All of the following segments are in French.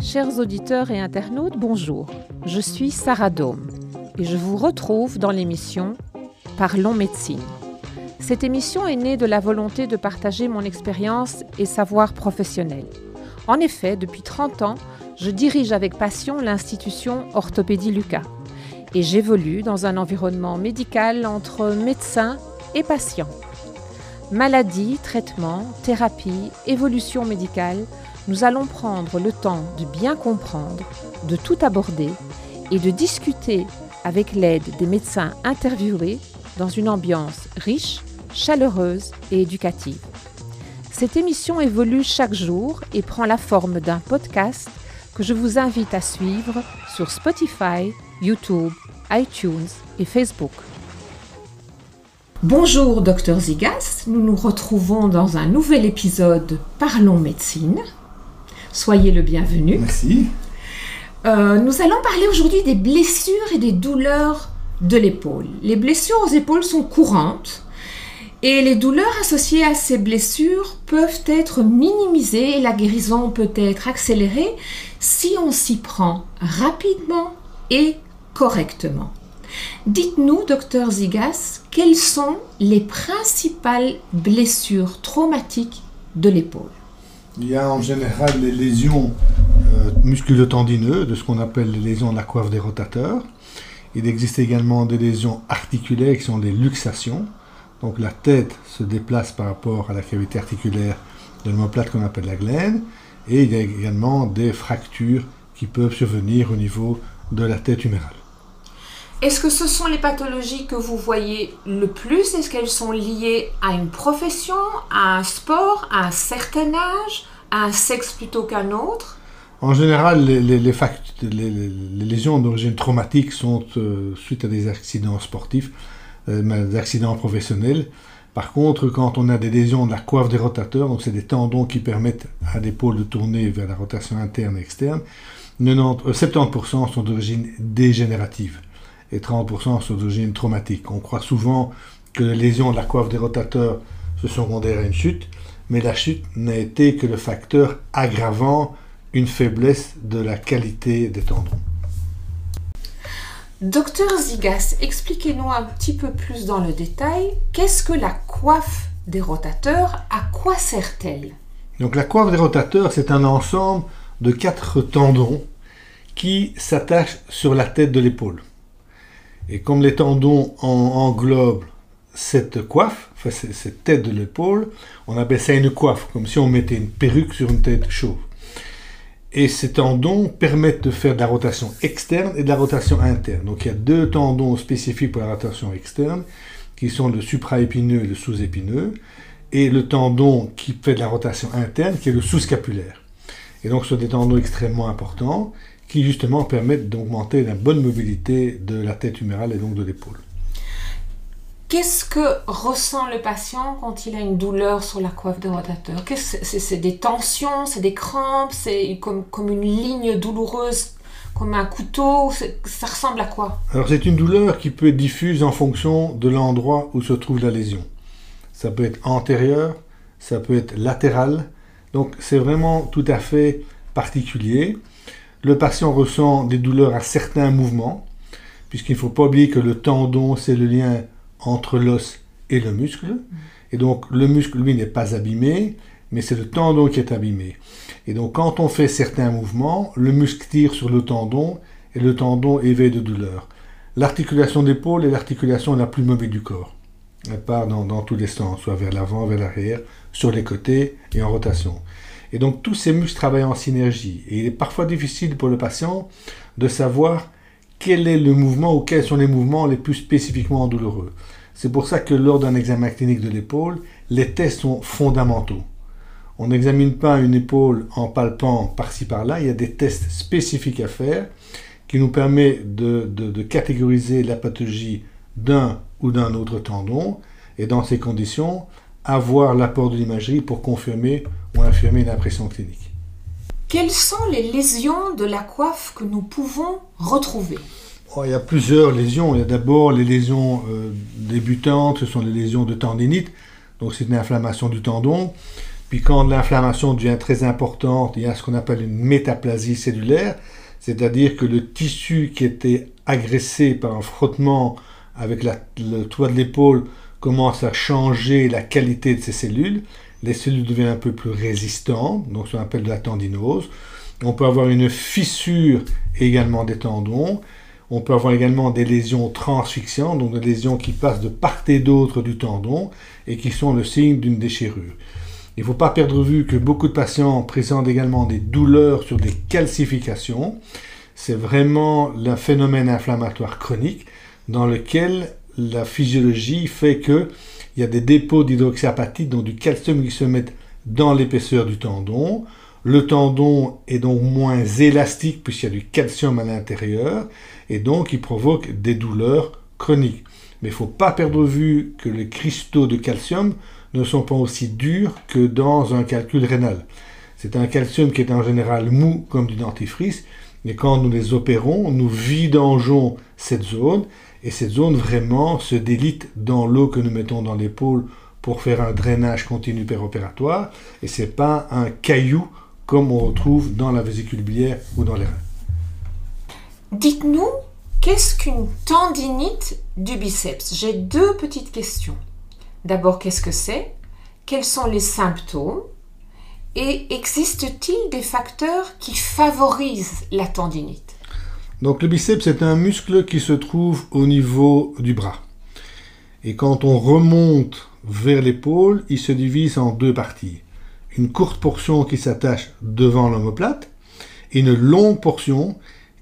Chers auditeurs et internautes, bonjour. Je suis Sarah Dome et je vous retrouve dans l'émission Parlons médecine. Cette émission est née de la volonté de partager mon expérience et savoir professionnel. En effet, depuis 30 ans, je dirige avec passion l'institution Orthopédie Lucas et j'évolue dans un environnement médical entre médecins et patients. Maladie, traitement, thérapie, évolution médicale, nous allons prendre le temps de bien comprendre, de tout aborder et de discuter avec l'aide des médecins interviewés dans une ambiance riche, chaleureuse et éducative. Cette émission évolue chaque jour et prend la forme d'un podcast que je vous invite à suivre sur Spotify, YouTube, iTunes et Facebook. Bonjour Docteur Zigas, nous nous retrouvons dans un nouvel épisode Parlons médecine. Soyez le bienvenu. Merci. Euh, nous allons parler aujourd'hui des blessures et des douleurs de l'épaule. Les blessures aux épaules sont courantes et les douleurs associées à ces blessures peuvent être minimisées et la guérison peut être accélérée si on s'y prend rapidement et correctement. Dites-nous, docteur Zigas, quelles sont les principales blessures traumatiques de l'épaule? Il y a en général les lésions euh, musculotendineuses, de ce qu'on appelle les lésions de la coiffe des rotateurs. Il existe également des lésions articulaires qui sont des luxations. Donc la tête se déplace par rapport à la cavité articulaire de l'omoplate qu'on appelle la glène. Et il y a également des fractures qui peuvent survenir au niveau de la tête humérale. Est-ce que ce sont les pathologies que vous voyez le plus? Est-ce qu'elles sont liées à une profession, à un sport, à un certain âge, à un sexe plutôt qu'un autre? En général, les, lésions d'origine traumatique sont euh, suite à des accidents sportifs, euh, des accidents professionnels. Par contre, quand on a des lésions de la coiffe des rotateurs, donc c'est des tendons qui permettent à l'épaule de tourner vers la rotation interne et externe, 90, 70% euh, sont d'origine dégénérative et 30% sont d'origine traumatique. On croit souvent que les lésions de la coiffe des rotateurs se sont secondaires à une chute, mais la chute n'a été que le facteur aggravant une faiblesse de la qualité des tendons. Docteur Zigas, expliquez-nous un petit peu plus dans le détail, qu'est-ce que la coiffe des rotateurs? À quoi sert-elle? Donc la coiffe des rotateurs, c'est un ensemble de quatre tendons qui s'attachent sur la tête de l'épaule. Et comme les tendons englobent cette coiffe, enfin, cette tête de l'épaule, on appelle ça une coiffe, comme si on mettait une perruque sur une tête chauve. Et ces tendons permettent de faire de la rotation externe et de la rotation interne. Donc il y a deux tendons spécifiques pour la rotation externe, qui sont le supraépineux et le sous-épineux, et le tendon qui fait de la rotation interne, qui est le sous-scapulaire. Et donc ce sont des tendons extrêmement importants qui justement permettent d'augmenter la bonne mobilité de la tête humérale et donc de l'épaule. Qu'est-ce que ressent le patient quand il a une douleur sur la coiffe de rotateur? C'est des tensions, c'est des crampes, c'est comme, comme une ligne douloureuse, comme un couteau? Ça ressemble à quoi? Alors c'est une douleur qui peut être diffuse en fonction de l'endroit où se trouve la lésion. Ça peut être antérieur, ça peut être latéral, donc c'est vraiment tout à fait particulier. Le patient ressent des douleurs à certains mouvements, puisqu'il ne faut pas oublier que le tendon, c'est le lien entre l'os et le muscle. Et donc le muscle, lui, n'est pas abîmé, mais c'est le tendon qui est abîmé. Et donc quand on fait certains mouvements, le muscle tire sur le tendon et le tendon éveille de douleur. L'articulation d'épaule est l'articulation la plus mobile du corps. Elle part dans, dans tous les sens, soit vers l'avant, vers l'arrière, sur les côtés et en rotation. Et donc tous ces muscles travaillent en synergie. Et il est parfois difficile pour le patient de savoir quel est le mouvement ou quels sont les mouvements les plus spécifiquement douloureux. C'est pour ça que lors d'un examen clinique de l'épaule, les tests sont fondamentaux. On n'examine pas une épaule en palpant par-ci par-là, il y a des tests spécifiques à faire qui nous permettent de, de catégoriser la pathologie d'un ou d'un autre tendon et dans ces conditions, avoir l'apport de l'imagerie pour confirmer ou infirmer l'impression clinique. Quelles sont les lésions de la coiffe que nous pouvons retrouver? Oh, il y a plusieurs lésions. Il y a d'abord les lésions euh, débutantes, ce sont les lésions de tendinite, donc c'est une inflammation du tendon. Puis quand l'inflammation devient très importante, il y a ce qu'on appelle une métaplasie cellulaire, c'est-à-dire que le tissu qui était agressé par un frottement avec le toit de l'épaule commence à changer la qualité de ces cellules. Les cellules deviennent un peu plus résistantes, donc ce qu'on appelle de la tendinose. On peut avoir une fissure également des tendons. On peut avoir également des lésions transfixiantes, donc des lésions qui passent de part et d'autre du tendon et qui sont le signe d'une déchirure. Il ne faut pas perdre vue que beaucoup de patients présentent également des douleurs sur des calcifications. C'est vraiment le phénomène inflammatoire chronique dans lequel la physiologie fait qu'il y a des dépôts d'hydroxyapatite, donc du calcium qui se mettent dans l'épaisseur du tendon. Le tendon est donc moins élastique puisqu'il y a du calcium à l'intérieur et donc il provoque des douleurs chroniques. Mais il ne faut pas perdre de vue que les cristaux de calcium ne sont pas aussi durs que dans un calcul rénal. C'est un calcium qui est en général mou comme du dentifrice, mais quand nous les opérons, nous vidangeons cette zone et cette zone vraiment se délite dans l'eau que nous mettons dans l'épaule pour faire un drainage continu péropératoire. Et c'est pas un caillou comme on retrouve dans la vésicule biliaire ou dans les reins. Dites-nous, qu'est-ce qu'une tendinite du biceps? J'ai deux petites questions. D'abord, qu'est-ce que c'est? Quels sont les symptômes? Et existe-t-il des facteurs qui favorisent la tendinite? Donc le biceps est un muscle qui se trouve au niveau du bras. Et quand on remonte vers l'épaule, il se divise en deux parties. Une courte portion qui s'attache devant l'omoplate et une longue portion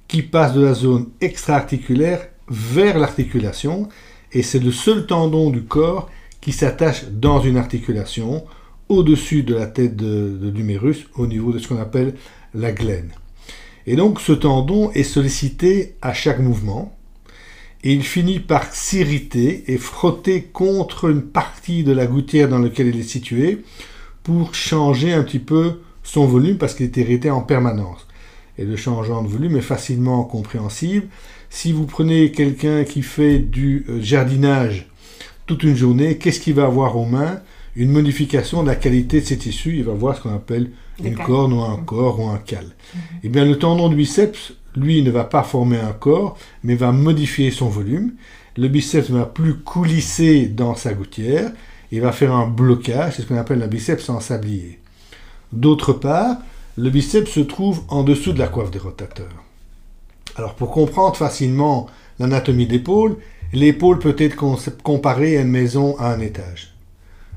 qui passe de la zone extra-articulaire vers l'articulation et c'est le seul tendon du corps qui s'attache dans une articulation au-dessus de la tête de, l'humérus au niveau de ce qu'on appelle la glène. Et donc ce tendon est sollicité à chaque mouvement et il finit par s'irriter et frotter contre une partie de la gouttière dans laquelle il est situé pour changer un petit peu son volume parce qu'il est irrité en permanence. Et le changement de volume est facilement compréhensible. Si vous prenez quelqu'un qui fait du euh, jardinage toute une journée, qu'est-ce qu'il va avoir aux mains? Une modification de la qualité de ses tissus. Il va voir ce qu'on appelle une corne ou un corps ou un cal. Mhm. Eh bien, le tendon du biceps, lui, ne va pas former un corps, mais va modifier son volume. Le biceps ne va plus coulisser dans sa gouttière. Il va faire un blocage, c'est ce qu'on appelle un biceps en sablier. D'autre part, le biceps se trouve en dessous de la coiffe des rotateurs. Alors, pour comprendre facilement l'anatomie d'épaule, L'épaule peut être comparée à une maison à un étage.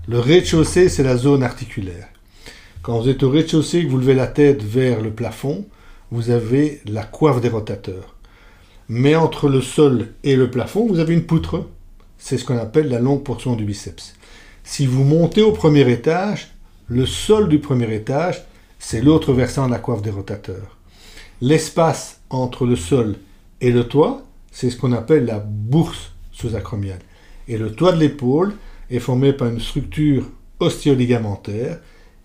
Le rez-de-chaussée, c'est la zone articulaire. Quand vous êtes au rez-de-chaussée, que vous levez la tête vers le plafond, vous avez la coiffe des rotateurs. Mais entre le sol et le plafond, vous avez une poutre. C'est ce qu'on appelle la longue portion du biceps. Si vous montez au premier étage, le sol du premier étage, c'est l'autre versant de la coiffe des rotateurs. L'espace entre le sol et le toit, c'est ce qu'on appelle la bourse sous-acromiale. Et le toit de l'épaule est formé par une structure ostéoligamentaire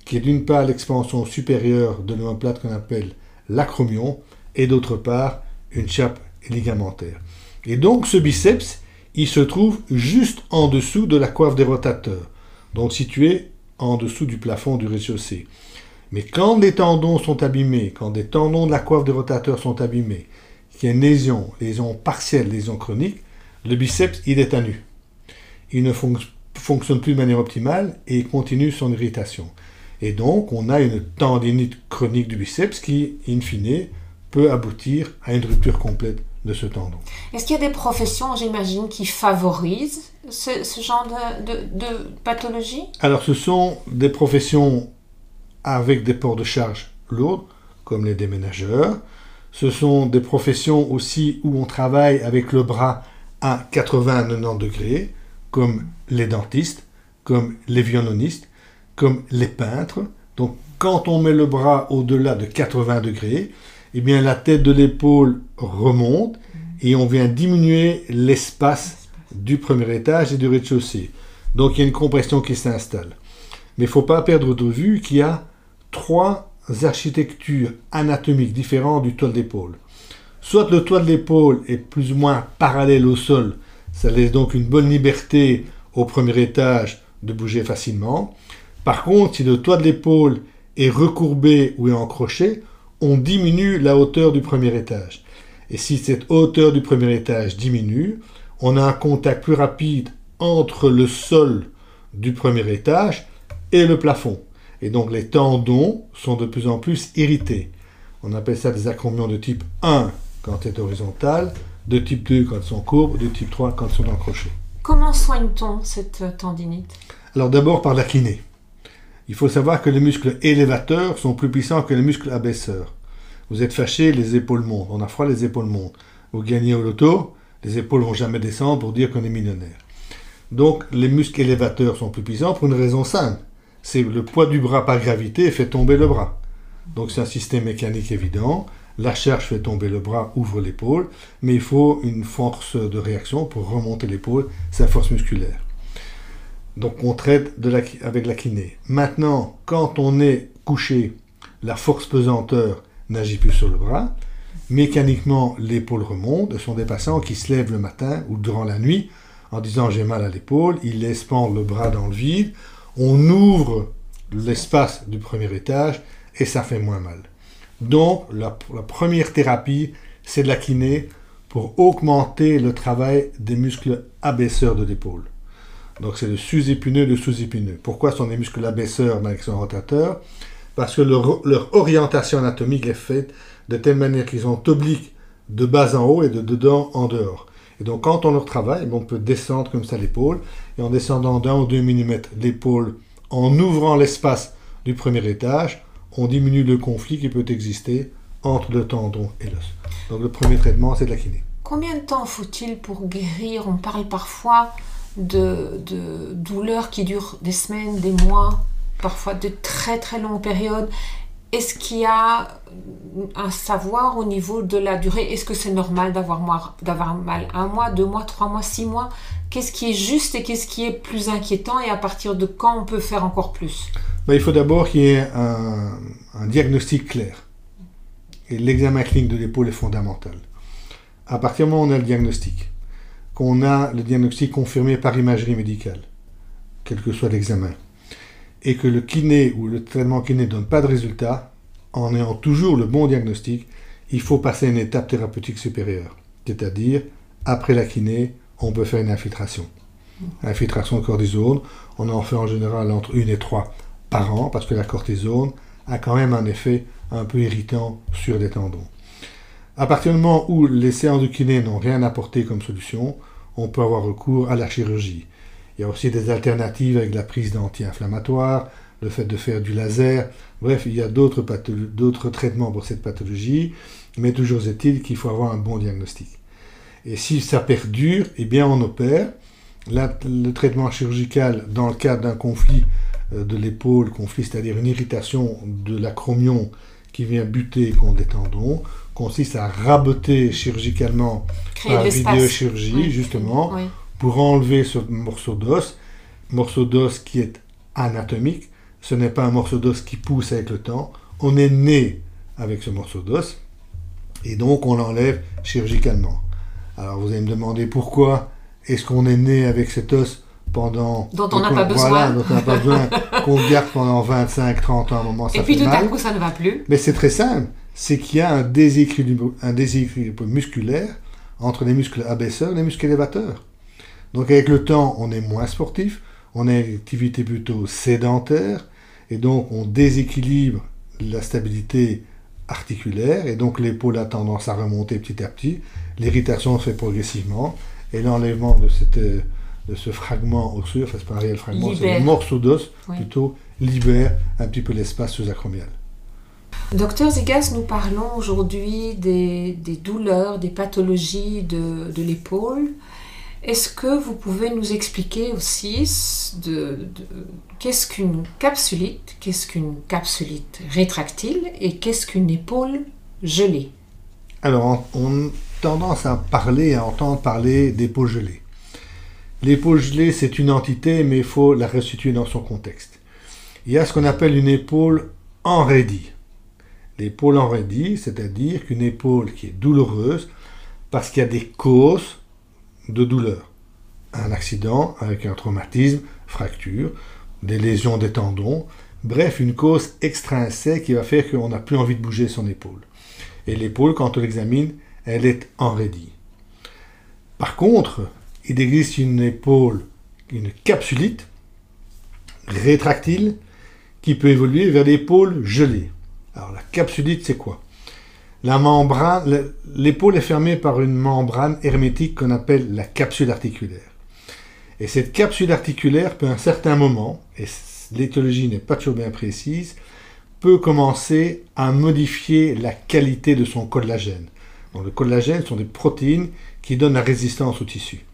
qui est d'une part l'expansion supérieure de l'omoplate qu'on appelle l'acromion et d'autre part une chape ligamentaire. Et donc ce biceps, il se trouve juste en dessous de la coiffe des rotateurs, donc situé en dessous du plafond du rez-de-chaussée. Mais quand les tendons sont abîmés, quand les tendons de la coiffe des rotateurs sont abîmés, qu'il y a une lésion, lésion partielle, lésion chronique, le biceps, il est à nu. Il ne fonctionne plus de manière optimale et il continue son irritation. Et donc, on a une tendinite chronique du biceps qui, in fine, peut aboutir à une rupture complète de ce tendon. Est-ce qu'il y a des professions, j'imagine, qui favorisent ce, genre de, de, pathologie? Alors, ce sont des professions avec des ports de charge lourds, comme les déménageurs, ce sont des professions aussi où on travaille avec le bras à 80-90 degrés, comme les dentistes, comme les violonistes, comme les peintres. Donc quand on met le bras au-delà de 80 degrés, eh bien la tête de l'épaule remonte et on vient diminuer l'espace du premier étage et du rez-de-chaussée. Donc il y a une compression qui s'installe. Mais il ne faut pas perdre de vue qu'il y a trois architectures anatomiques différentes du toile d'épaule. Soit le toit de l'épaule est plus ou moins parallèle au sol, ça laisse donc une bonne liberté au premier étage de bouger facilement. Par contre, si le toit de l'épaule est recourbé ou est encroché, on diminue la hauteur du premier étage. Et si cette hauteur du premier étage diminue, on a un contact plus rapide entre le sol du premier étage et le plafond. Et donc les tendons sont de plus en plus irrités. On appelle ça des acromions de type 1 quand c'est horizontal, de type 2 quand elles sont courbes, de type 3 quand elles sont encrochées. Comment soigne-t-on cette tendinite? Alors d'abord par la kiné. Il faut savoir que les muscles élévateurs sont plus puissants que les muscles abaisseurs. Vous êtes fâché, les épaules montent. On a froid, les épaules montent. Vous gagnez au loto, les épaules vont jamais descendre pour dire qu'on est millionnaire. Donc les muscles élévateurs sont plus puissants pour une raison simple. C'est le poids du bras par gravité fait tomber le bras. Donc c'est un système mécanique évident. La charge fait tomber le bras, ouvre l'épaule, mais il faut une force de réaction pour remonter l'épaule, la force musculaire. Donc on traite avec la kiné. Maintenant, quand on est couché, la force pesanteur n'agit plus sur le bras. Mécaniquement, l'épaule remonte. Ce sont des patients qui se lèvent le matin ou durant la nuit en disant j'ai mal à l'épaule. Ils laissent pendre le bras dans le vide. On ouvre l'espace du premier étage et ça fait moins mal. Donc, la, la première thérapie, c'est de la kiné pour augmenter le travail des muscles abaisseurs de l'épaule. Donc, c'est le sus-épineux le sous-épineux. Pourquoi sont des muscles abaisseurs dans l'action rotateur? Parce que leur, orientation anatomique est faite de telle manière qu'ils sont obliques de bas en haut et de dedans en dehors. Et donc, quand on leur travaille, on peut descendre comme ça l'épaule, et en descendant d'un ou deux millimètres l'épaule, en ouvrant l'espace du premier étage, on diminue le conflit qui peut exister entre le tendon et l'os. Donc le premier traitement, c'est de la. Combien de temps faut-il pour guérir? On parle parfois de, douleurs qui durent des semaines, des mois, parfois de très très longues périodes. Est-ce qu'il y a un savoir au niveau de la durée? Est-ce que c'est normal d'avoir mal un mois, deux mois, trois mois, six mois? Qu'est-ce qui est juste et qu'est-ce qui est plus inquiétant? Et à partir de quand on peut faire encore plus? Ben, Il faut d'abord qu'il y ait un, un, diagnostic clair. Et l'examen clinique de l'épaule est fondamental. À partir du moment où on a le diagnostic, qu'on a le diagnostic confirmé par imagerie médicale, quel que soit l'examen, et que le kiné ou le traitement kiné ne donne pas de résultat, en ayant toujours le bon diagnostic, il faut passer à une étape thérapeutique supérieure. C'est-à-dire, après la kiné, on peut faire une infiltration. Infiltration de cortisone, on en fait en général entre 1 et 3 par an, parce que la cortisone a quand même un effet un peu irritant sur les tendons. À partir du moment où les séances de kiné n'ont rien apporté comme solution, on peut avoir recours à la chirurgie. Il y a aussi des alternatives avec la prise d'anti-inflammatoires, le fait de faire du laser. Bref, il y a d'autres traitements pour cette pathologie, mais toujours est-il qu'il faut avoir un bon diagnostic. Et si ça perdure, eh bien on opère. le traitement chirurgical dans le cadre d'un conflit euh, de l'épaule, conflit, c'est-à-dire une irritation de l'acromion qui vient buter contre les tendons, consiste à raboter chirurgicalement par vidéochirurgie, justement, pour enlever ce morceau d'os, morceau d'os qui est anatomique, ce n'est pas un morceau d'os qui pousse avec le temps, on est né avec ce morceau d'os, et donc on l'enlève chirurgicalement. Alors vous allez me demander pourquoi est-ce qu'on est né avec cet os pendant... Dont on n'a pas besoin. dont on n'a pas besoin, qu'on garde pendant 25, 30 ans, un moment, ça Et puis tout à coup, ça ne va plus. Mais c'est très simple, c'est qu'il y a un déséquilibre, un déséquilibre musculaire entre les muscles abaisseurs et les muscles élévateurs. Donc avec le temps, on est moins sportif, on a une activité plutôt sédentaire, et donc on déséquilibre la stabilité articulaire, et donc l'épaule a tendance à remonter petit à petit, l'irritation se fait progressivement, et l'enlèvement de, cette, de ce fragment osseux, enfin c'est pas un réel fragment, c'est un morceau d'os, plutôt, libère un petit peu l'espace sous-acromial. Docteur Zigas, nous parlons aujourd'hui des, douleurs, des pathologies de, de l'épaule. Est-ce que vous pouvez nous expliquer aussi de, qu'est-ce qu'une capsulite, qu'est-ce qu'une capsulite rétractile et qu'est-ce qu'une épaule gelée? Alors, on, a tendance à parler, à entendre parler d'épaule gelée. L'épaule gelée, c'est une entité, mais il faut la restituer dans son contexte. Il y a ce qu'on appelle une épaule enraidie. L'épaule enraidie, c'est-à-dire qu'une épaule qui est douloureuse parce qu'il y a des causes de douleur. Un accident avec un traumatisme, fracture, des lésions des tendons, bref, une cause extrinsèque qui va faire qu'on n'a plus envie de bouger son épaule. Et l'épaule, quand on l'examine, elle est enraidie. Par contre, il existe une épaule, une capsulite rétractile qui peut évoluer vers l'épaule gelée. Alors la capsulite, c'est quoi? La membrane, l'épaule est fermée par une membrane hermétique qu'on appelle la capsule articulaire. Et cette capsule articulaire peut à un certain moment, et l'éthologie n'est pas toujours bien précise, peut commencer à modifier la qualité de son collagène. Donc le collagène sont des protéines qui donnent la résistance au tissu.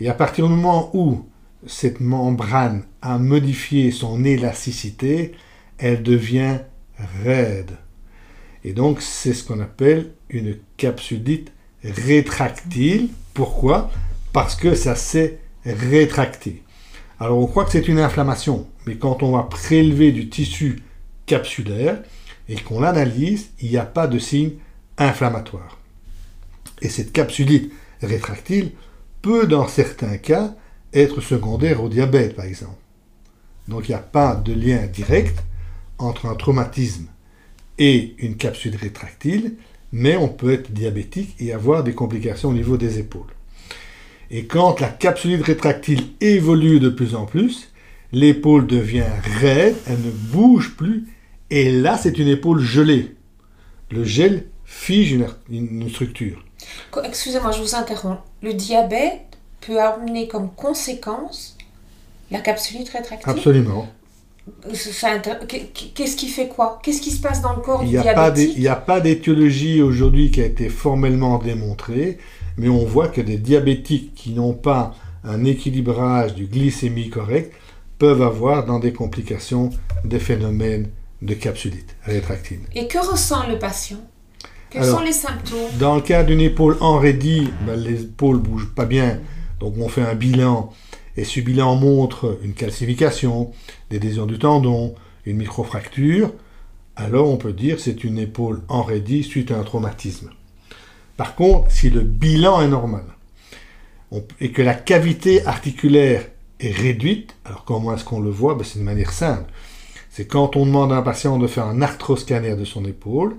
Et à partir du moment où cette membrane a modifié son élasticité, elle devient raide. Et donc c'est ce qu'on appelle une capsulite rétractile. Pourquoi? Parce que ça s'est rétracté. Alors on croit que c'est une inflammation, mais quand on va prélever du tissu capsulaire et qu'on l'analyse, il n'y a pas de signe inflammatoire. Et cette capsulite rétractile peut, dans certains cas, être secondaire au diabète, par exemple. Donc il n'y a pas de lien direct entre un traumatisme et une capsule rétractile, mais on peut être diabétique et avoir des complications au niveau des épaules. Et quand la capsule rétractile évolue de plus en plus, l'épaule devient raide, elle ne bouge plus, et là c'est une épaule gelée. Le gel fige une, structure. Excusez-moi, je vous interromps. Le diabète peut amener comme conséquence la capsulite rétractile? Absolument. Qu'est-ce qui fait quoi? Qu'est-ce qui se passe dans le corps du diabétique Il n'y a pas d'étiologie aujourd'hui qui a été formellement démontrée mais on voit que des diabétiques qui n'ont pas un équilibrage du glycémie correct peuvent avoir dans des complications des phénomènes de capsulite rétractile. Et que ressent le patient? Quels sont les symptômes? Dans le cas d'une épaule enraidie, ben, les épaules ne bougent pas bien, donc on fait un bilan, et ce bilan montre une calcification, des lésions du tendon, une microfracture, alors on peut dire c'est une épaule enraidie suite à un traumatisme. Par contre, si le bilan est normal et que la cavité articulaire est réduite, alors comment est-ce qu'on le voit? Ben, C'est de manière simple. C'est quand on demande à un patient de faire un arthroscanner de son épaule,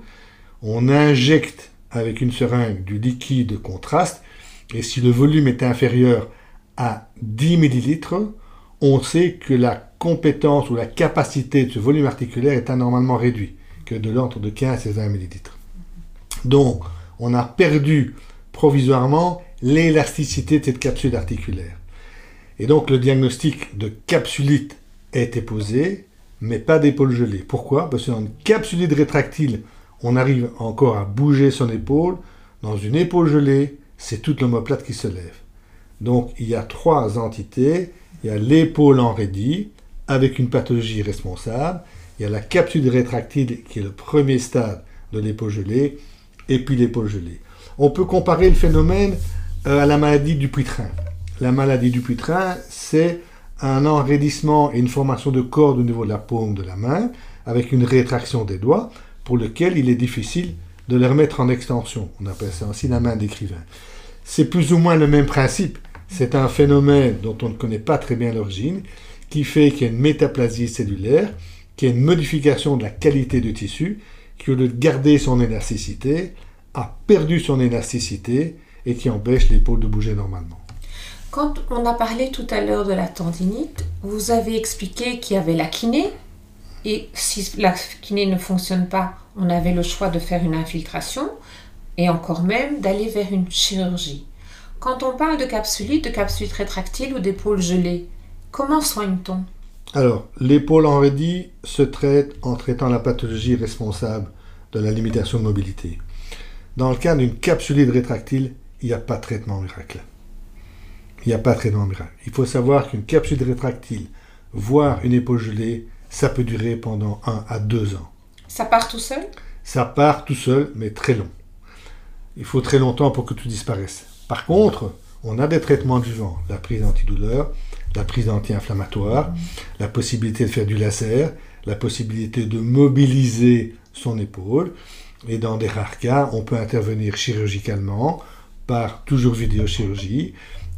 on injecte avec une seringue du liquide contraste, et si le volume est inférieur à 10 ml, on sait que la compétence ou la capacité de ce volume articulaire est anormalement réduit, que de l'ordre de 15 et 20 ml. Donc, on a perdu provisoirement l'élasticité de cette capsule articulaire. Et donc le diagnostic de capsulite a été posé, mais pas d'épaule gelée. Pourquoi? Parce que dans une capsulite rétractile, on arrive encore à bouger son épaule. Dans une épaule gelée, c'est toute l'omoplate qui se lève. Donc il y a trois entités. Il y a l'épaule enraidie, avec une pathologie responsable. Il y a la capsule rétractile, qui est le premier stade de l'épaule gelée et puis l'épaule gelée. On peut comparer le phénomène euh, à la maladie du puitrin. La maladie du puitrin, c'est un enraidissement et une formation de corde au niveau de la paume de la main, avec une rétraction des doigts, pour lequel il est difficile de les remettre en extension. On appelle ça aussi la main d'écrivain. C'est plus ou moins le même principe. C'est un phénomène dont on ne connaît pas très bien l'origine, qui fait qu'il y a une métaplasie cellulaire, qu'il y a une modification de la qualité du tissu, qui, au lieu de garder son élasticité, a perdu son élasticité et qui empêche l'épaule de bouger normalement. Quand on a parlé tout à l'heure de la tendinite, vous avez expliqué qu'il y avait la kiné, et si la kiné ne fonctionne pas, on avait le choix de faire une infiltration, et encore même d'aller vers une chirurgie. Quand on parle de capsulite, de capsulite rétractile ou d'épaule gelée, comment soigne-t-on? Alors, l'épaule enraidie se traite en traitant la pathologie responsable de la limitation de mobilité. Dans le cas d'une capsulite rétractile, il n'y a pas de traitement miracle. Il n'y a pas de traitement miracle. Il faut savoir qu'une capsule rétractile, voire une épaule gelée, ça peut durer pendant 1 à 2 ans. Ça part tout seul? Ça part tout seul, mais très long. Il faut très longtemps pour que tout disparaisse. Par contre, on a des traitements du vent, la prise antidouleur, la prise anti-inflammatoire, la possibilité de faire du laser, la possibilité de mobiliser son épaule. Et dans des rares cas, on peut intervenir chirurgicalement par toujours vidéochirurgie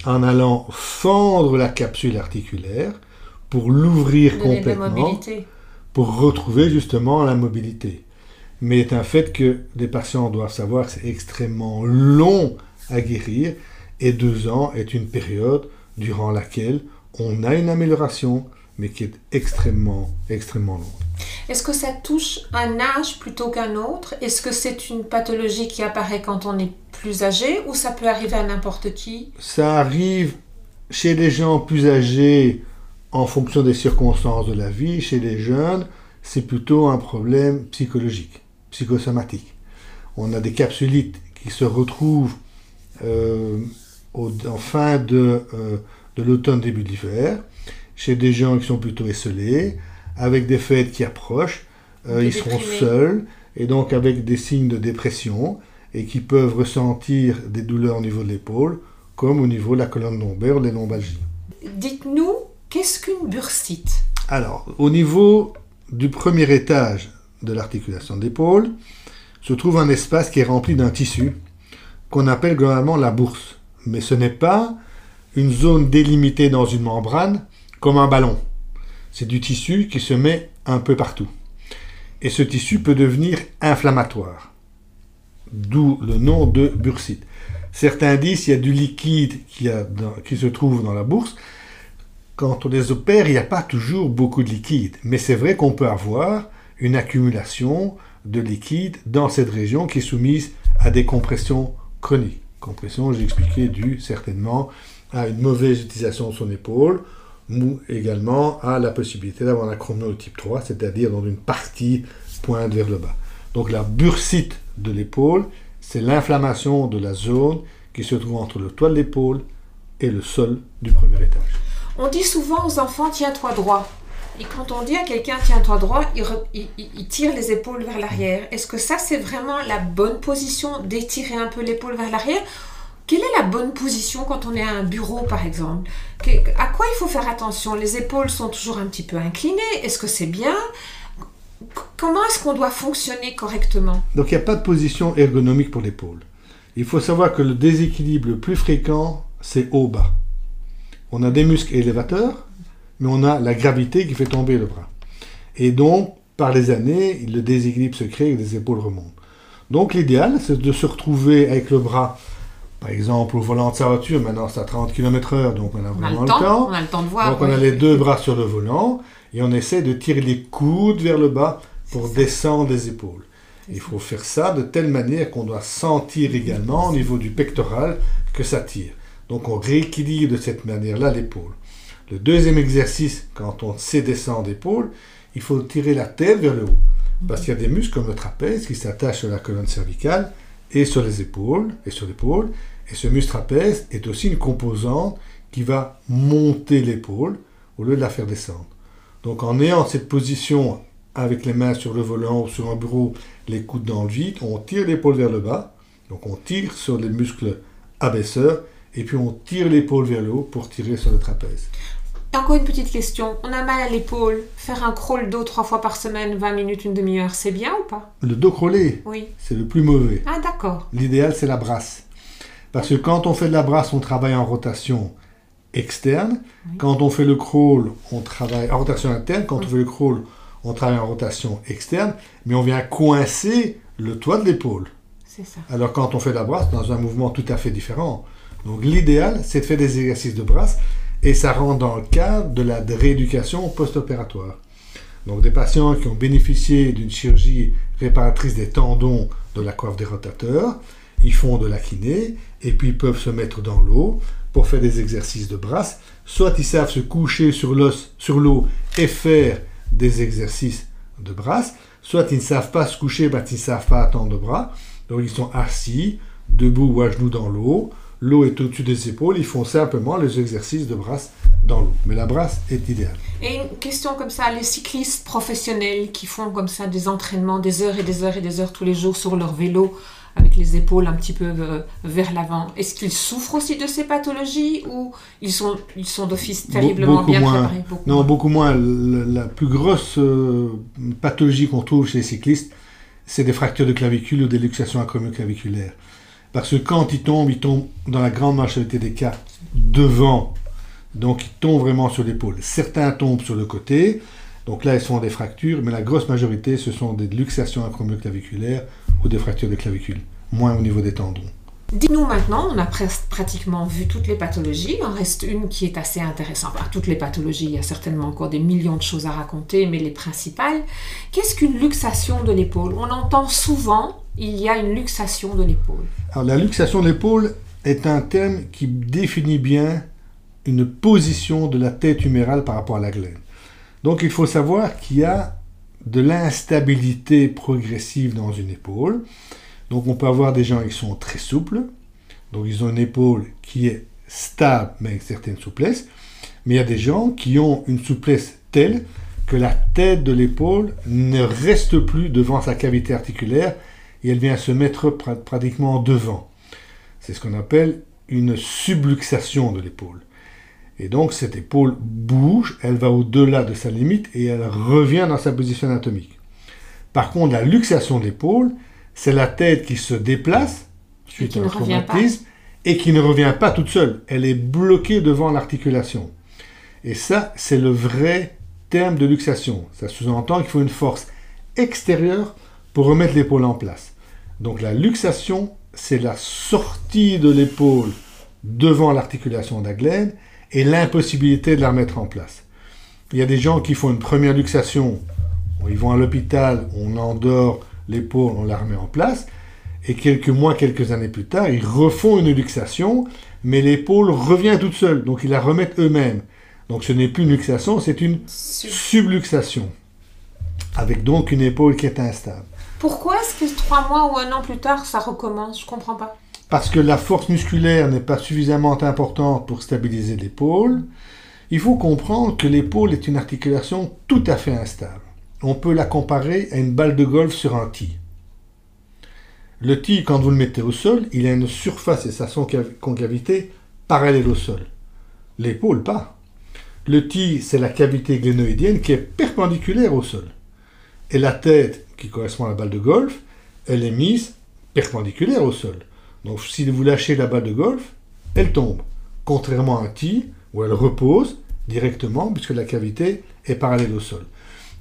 en allant fendre la capsule articulaire pour l'ouvrir complètement, pour retrouver justement la mobilité. Mais c'est un fait que les patients doivent savoir que c'est extrêmement long à guérir et deux ans est une période durant laquelle on a une amélioration, mais qui est extrêmement, extrêmement longue. Est-ce que ça touche un âge plutôt qu'un autre? Est-ce que c'est une pathologie qui apparaît quand on est plus âgé ou ça peut arriver à n'importe qui? Ça arrive chez les gens plus âgés en fonction des circonstances de la vie. Chez les jeunes, c'est plutôt un problème psychologique, psychosomatique. On a des capsulites qui se retrouvent euh, en fin de, euh, de l'automne, début de l'hiver, chez des gens qui sont plutôt esselés, avec des fêtes qui approchent, euh, ils seront seuls, et donc avec des signes de dépression, et qui peuvent ressentir des douleurs au niveau de l'épaule, comme au niveau de la colonne lombaire, les lombalgies. Dites-nous, qu'est-ce qu'une bursite? Alors, au niveau du premier étage de l'articulation d'épaule, se trouve un espace qui est rempli d'un tissu qu'on appelle globalement la bourse. Mais ce n'est pas une zone délimitée dans une membrane comme un ballon. C'est du tissu qui se met un peu partout. Et ce tissu peut devenir inflammatoire. D'où le nom de bursite. Certains disent qu'il y a du liquide qui, se trouve dans la bourse. Quand on les opère, il n'y a pas toujours beaucoup de liquide. Mais c'est vrai qu'on peut avoir une accumulation de liquide dans cette région qui est soumise à des compressions chroniques. Compression, j'ai expliqué, due certainement à une mauvaise utilisation de son épaule, ou également à la possibilité d'avoir un chronotype 3, c'est-à-dire dans une partie pointe vers le bas. Donc la bursite de l'épaule, c'est l'inflammation de la zone qui se trouve entre le toit de l'épaule et le sol du premier étage. On dit souvent aux enfants tiens-toi droit. Et quand on dit à quelqu'un tiens-toi droit, il, tire les épaules vers l'arrière. Est-ce que ça c'est vraiment la bonne position d'étirer un peu l'épaule vers l'arrière? Quelle est la bonne position quand on est à un bureau, par exemple? À quoi il faut faire attention? Les épaules sont toujours un petit peu inclinées. Est-ce que c'est bien? Comment est-ce qu'on doit fonctionner correctement? Donc il n'y a pas de position ergonomique pour l'épaule. Il faut savoir que le déséquilibre le plus fréquent, c'est haut-bas. On a des muscles élévateurs, mais on a la gravité qui fait tomber le bras. Et donc, par les années, le déséquilibre se crée et les épaules remontent. Donc l'idéal, c'est de se retrouver avec le bras par exemple, au volant de sa voiture, maintenant c'est à 30 km/h, donc on a vraiment le, temps, On a le temps de voir. Donc on a les deux bras sur le volant et on essaie de tirer les coudes vers le bas pour descendre les épaules. Il faut faire ça de telle manière qu'on doit sentir également au niveau du pectoral que ça tire. Donc on rééquilibre de cette manière-là l'épaule. Le deuxième exercice, quand on sait descendre l'épaule, il faut tirer la tête vers le haut. Parce qu'il y a des muscles comme le trapèze qui s'attachent sur la colonne cervicale et sur les épaules et sur l'épaule et ce muscle trapèze est aussi une composante qui va monter l'épaule au lieu de la faire descendre. Donc en ayant cette position avec les mains sur le volant ou sur un bureau, les coudes dans le vide, on tire l'épaule vers le bas. Donc on tire sur les muscles abaisseurs et puis on tire l'épaule vers le haut pour tirer sur le trapèze. Encore une petite question. On a mal à l'épaule. Faire un crawl dos trois fois par semaine, 20 minutes, une demi-heure, c'est bien ou pas? Le dos crawlé Oui. C'est le plus mauvais. Ah d'accord. L'idéal, c'est la brasse. Parce que quand on fait de la brasse, on travaille en rotation externe. Quand on fait le crawl, on travaille en rotation interne. Quand on fait le crawl, on travaille en rotation externe. Mais on vient coincer le toit de l'épaule. C'est ça. Alors quand on fait de la brasse, dans un mouvement tout à fait différent. Donc l'idéal, c'est de faire des exercices de brasse. Et ça rentre dans le cadre de la rééducation post-opératoire. Donc des patients qui ont bénéficié d'une chirurgie réparatrice des tendons de la coiffe des rotateurs, ils font de la kiné et puis ils peuvent se mettre dans l'eau pour faire des exercices de brasse. Soit ils savent se coucher sur l'eau et faire des exercices de brasse, soit ils ne savent pas se coucher parce qu'ils ne savent pas attendre le bras. Donc ils sont assis, debout ou à genoux dans l'eau. L'eau est au-dessus des épaules, ils font simplement les exercices de brasse dans l'eau. Mais la brasse est idéale. Et une question comme ça, les cyclistes professionnels qui font comme ça des entraînements des heures et des heures et des heures tous les jours sur leur vélo, avec les épaules un petit peu euh, vers l'avant. Est-ce qu'ils souffrent aussi de ces pathologies ou ils sont, ils sont d'office terriblement bien préparés Non, beaucoup moins. La, plus grosse euh, pathologie qu'on trouve chez les cyclistes, c'est des fractures de clavicule ou des luxations acromioclaviculaires. Parce que quand ils tombent, ils tombent dans la grande majorité des cas devant. Donc ils tombent vraiment sur l'épaule. Certains tombent sur le côté. Donc là, ils sont des fractures, mais la grosse majorité, ce sont des luxations acromioclaviculaires ou des fractures de clavicule, moins au niveau des tendons. Dis-nous maintenant, on a pratiquement vu toutes les pathologies, il en reste une qui est assez intéressante. Enfin, toutes les pathologies, il y a certainement encore des millions de choses à raconter, mais les principales. Qu'est-ce qu'une luxation de l'épaule? On entend souvent, il y a une luxation de l'épaule. Alors la luxation de l'épaule est un terme qui définit bien une position de la tête humérale par rapport à la glène. Donc il faut savoir qu'il y a de l'instabilité progressive dans une épaule. Donc on peut avoir des gens qui sont très souples, donc ils ont une épaule qui est stable mais avec certaine souplesse, mais il y a des gens qui ont une souplesse telle que la tête de l'épaule ne reste plus devant sa cavité articulaire et elle vient se mettre pratiquement devant. C'est ce qu'on appelle une subluxation de l'épaule. Et donc cette épaule bouge, elle va au-delà de sa limite et elle revient dans sa position anatomique. Par contre, la luxation de l'épaule, c'est la tête qui se déplace suite à un traumatisme et qui ne revient pas toute seule. Elle est bloquée devant l'articulation. Et ça, c'est le vrai terme de luxation. Ça sous-entend qu'il faut une force extérieure pour remettre l'épaule en place. Donc la luxation, c'est la sortie de l'épaule devant l'articulation de la glène et l'impossibilité de la remettre en place. Il y a des gens qui font une première luxation, ils vont à l'hôpital, on endort l'épaule, on la remet en place. Et quelques mois, quelques années plus tard, ils refont une luxation, mais l'épaule revient toute seule. Donc ils la remettent eux-mêmes. Donc ce n'est plus une luxation, c'est une subluxation. Avec donc une épaule qui est instable. Pourquoi est-ce que trois mois ou un an plus tard, ça recommence? Je comprends pas. Parce que la force musculaire n'est pas suffisamment importante pour stabiliser l'épaule. Il faut comprendre que l'épaule est une articulation tout à fait instable on peut la comparer à une balle de golf sur un tee. Le tee, quand vous le mettez au sol, il a une surface et sa concavité parallèle au sol. L'épaule, pas. Le tee, c'est la cavité glénoïdienne qui est perpendiculaire au sol. Et la tête, qui correspond à la balle de golf, elle est mise perpendiculaire au sol. Donc si vous lâchez la balle de golf, elle tombe. Contrairement à un tee, où elle repose directement, puisque la cavité est parallèle au sol.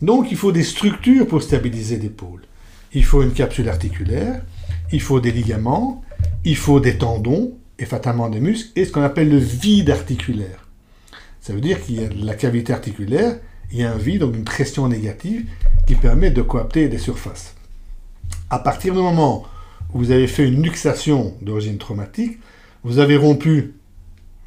Donc il faut des structures pour stabiliser l'épaule. Il faut une capsule articulaire, il faut des ligaments, il faut des tendons et fatalement des muscles et ce qu'on appelle le vide articulaire. Ça veut dire qu'il y a la cavité articulaire, il y a un vide, donc une pression négative qui permet de coapter des surfaces. À partir du moment où vous avez fait une luxation d'origine traumatique, vous avez rompu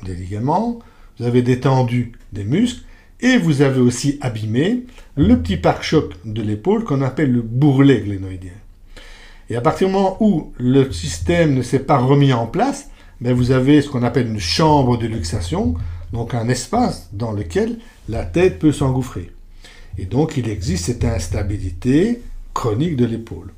des ligaments, vous avez détendu des muscles, et vous avez aussi abîmé le petit pare-choc de l'épaule qu'on appelle le bourrelet glénoïdien. Et à partir du moment où le système ne s'est pas remis en place, ben vous avez ce qu'on appelle une chambre de luxation, donc un espace dans lequel la tête peut s'engouffrer. Et donc il existe cette instabilité chronique de l'épaule.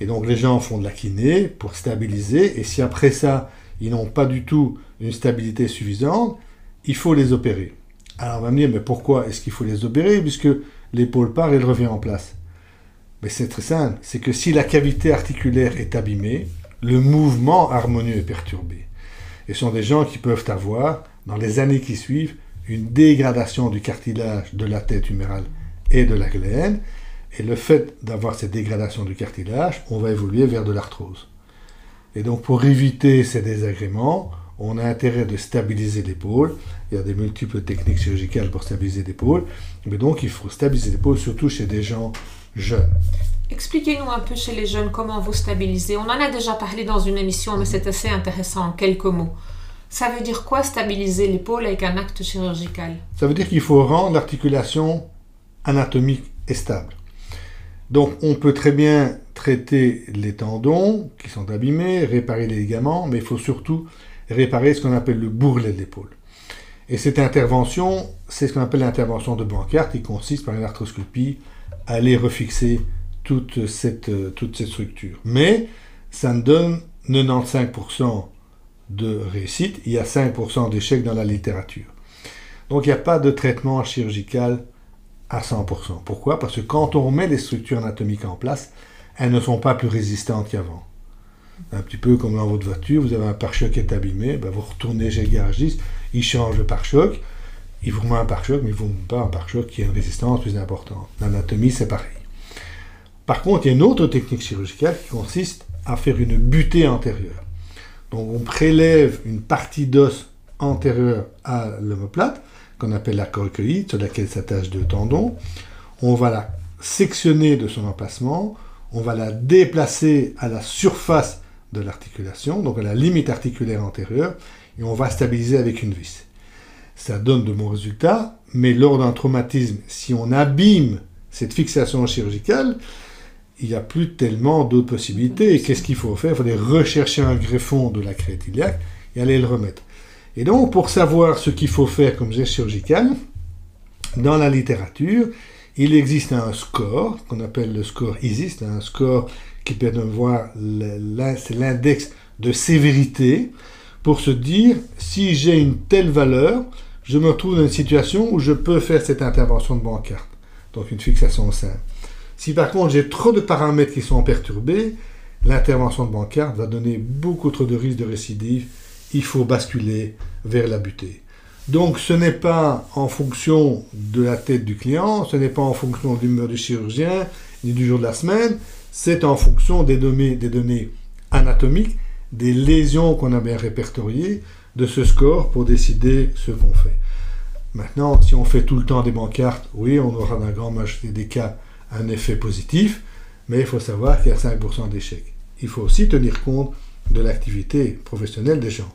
Et donc les gens font de la kiné pour stabiliser, et si après ça, ils n'ont pas du tout une stabilité suffisante, il faut les opérer. Alors on va me dire, mais pourquoi est-ce qu'il faut les opérer? Puisque l'épaule part et elle revient en place Mais c'est très simple, c'est que si la cavité articulaire est abîmée, le mouvement harmonieux est perturbé. Et ce sont des gens qui peuvent avoir, dans les années qui suivent, une dégradation du cartilage de la tête humérale et de la glène. Et le fait d'avoir cette dégradation du cartilage, on va évoluer vers de l'arthrose. Et donc pour éviter ces désagréments, on a intérêt de stabiliser l'épaule. Il y a des multiples techniques chirurgicales pour stabiliser l'épaule. Mais donc, il faut stabiliser l'épaule, surtout chez des gens jeunes. Expliquez-nous un peu chez les jeunes comment vous stabilisez. On en a déjà parlé dans une émission, mais c'est assez intéressant en quelques mots. Ça veut dire quoi stabiliser l'épaule avec un acte chirurgical? Ça veut dire qu'il faut rendre l'articulation anatomique et stable. Donc on peut très bien traiter les tendons qui sont abîmés, réparer les ligaments, mais il faut surtout réparer ce qu'on appelle le bourrelet de l'épaule. Et cette intervention, c'est ce qu'on appelle l'intervention de Bancard, qui consiste par une arthroscopie à aller refixer toute cette, toute cette structure. Mais ça ne donne 95% de réussite, il y a 5% d'échecs dans la littérature. Donc il n'y a pas de traitement chirurgical à 100%. Pourquoi? Parce que quand on met les structures anatomiques en place, elles ne sont pas plus résistantes qu'avant. Un petit peu comme dans votre voiture, vous avez un pare-choc qui est abîmé, ben vous retournez chez le il change le pare-choc, il vous remet un pare-choc, mais il ne vous met pas un pare-choc qui a une résistance plus importante. L'anatomie, c'est pareil. Par contre, il y a une autre technique chirurgicale qui consiste à faire une butée antérieure. Donc on prélève une partie d'os antérieure à l'omoplate, qu'on appelle la coracoïde, sur laquelle s'attachent deux tendons. On va la sectionner de son emplacement, on va la déplacer à la surface de l'articulation, donc à la limite articulaire antérieure, et on va stabiliser avec une vis. Ça donne de bons résultats, mais lors d'un traumatisme, si on abîme cette fixation chirurgicale, il n'y a plus tellement d'autres possibilités. Et qu'est-ce qu'il faut faire? Il faut rechercher un greffon de la crête iliaque et aller le remettre. Et donc, pour savoir ce qu'il faut faire comme geste chirurgical, dans la littérature, il existe un score qu'on appelle le score ISIS, un score qui permet de voir l'index de sévérité pour se dire si j'ai une telle valeur, je me retrouve dans une situation où je peux faire cette intervention de bancarte, donc une fixation simple. Si par contre j'ai trop de paramètres qui sont perturbés, l'intervention de bancarte va donner beaucoup trop de risques de récidive. Il faut basculer vers la butée. Donc ce n'est pas en fonction de la tête du client, ce n'est pas en fonction de l'humeur du chirurgien, ni du jour de la semaine, c'est en fonction des données, des données anatomiques, des lésions qu'on a bien répertoriées, de ce score pour décider ce qu'on fait. Maintenant, si on fait tout le temps des bancartes, oui, on aura dans la grande majorité des cas un effet positif, mais il faut savoir qu'il y a 5% d'échecs. Il faut aussi tenir compte de l'activité professionnelle des gens.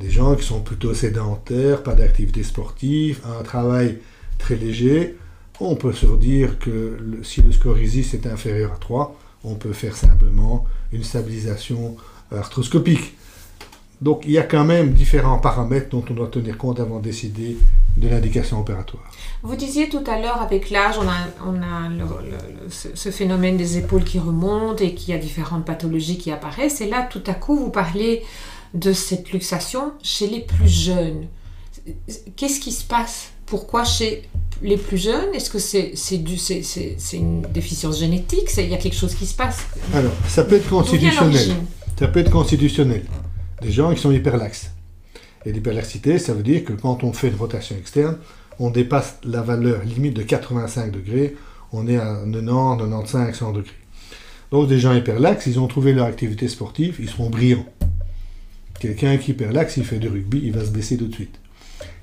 Des gens qui sont plutôt sédentaires, pas d'activité sportive, un travail très léger. On peut se dire que si le score ISIS est inférieur à 3, on peut faire simplement une stabilisation arthroscopique. Donc il y a quand même différents paramètres dont on doit tenir compte avant de décider de l'indication opératoire. Vous disiez tout à l'heure, avec l'âge, on a, ce, phénomène des épaules qui remontent et qu'il y a différentes pathologies qui apparaissent. Et là, tout à coup, vous parlez de cette luxation chez les plus jeunes. Qu'est-ce qui se passe? Pourquoi chez les plus jeunes? Est-ce que c'est c'est une déficience génétique? Il y a quelque chose qui se passe Alors, ça peut être constitutionnel. Ça peut être constitutionnel des gens qui sont hyperlaxes. Et l'hyperlaxité, ça veut dire que quand on fait une rotation externe, on dépasse la valeur limite de 85 degrés, on est à 90, 95, 100 degrés. Donc des gens hyperlaxes, ils ont trouvé leur activité sportive, ils seront brillants. Quelqu'un qui est hyperlaxe, s'il fait du rugby, il va se baisser tout de suite.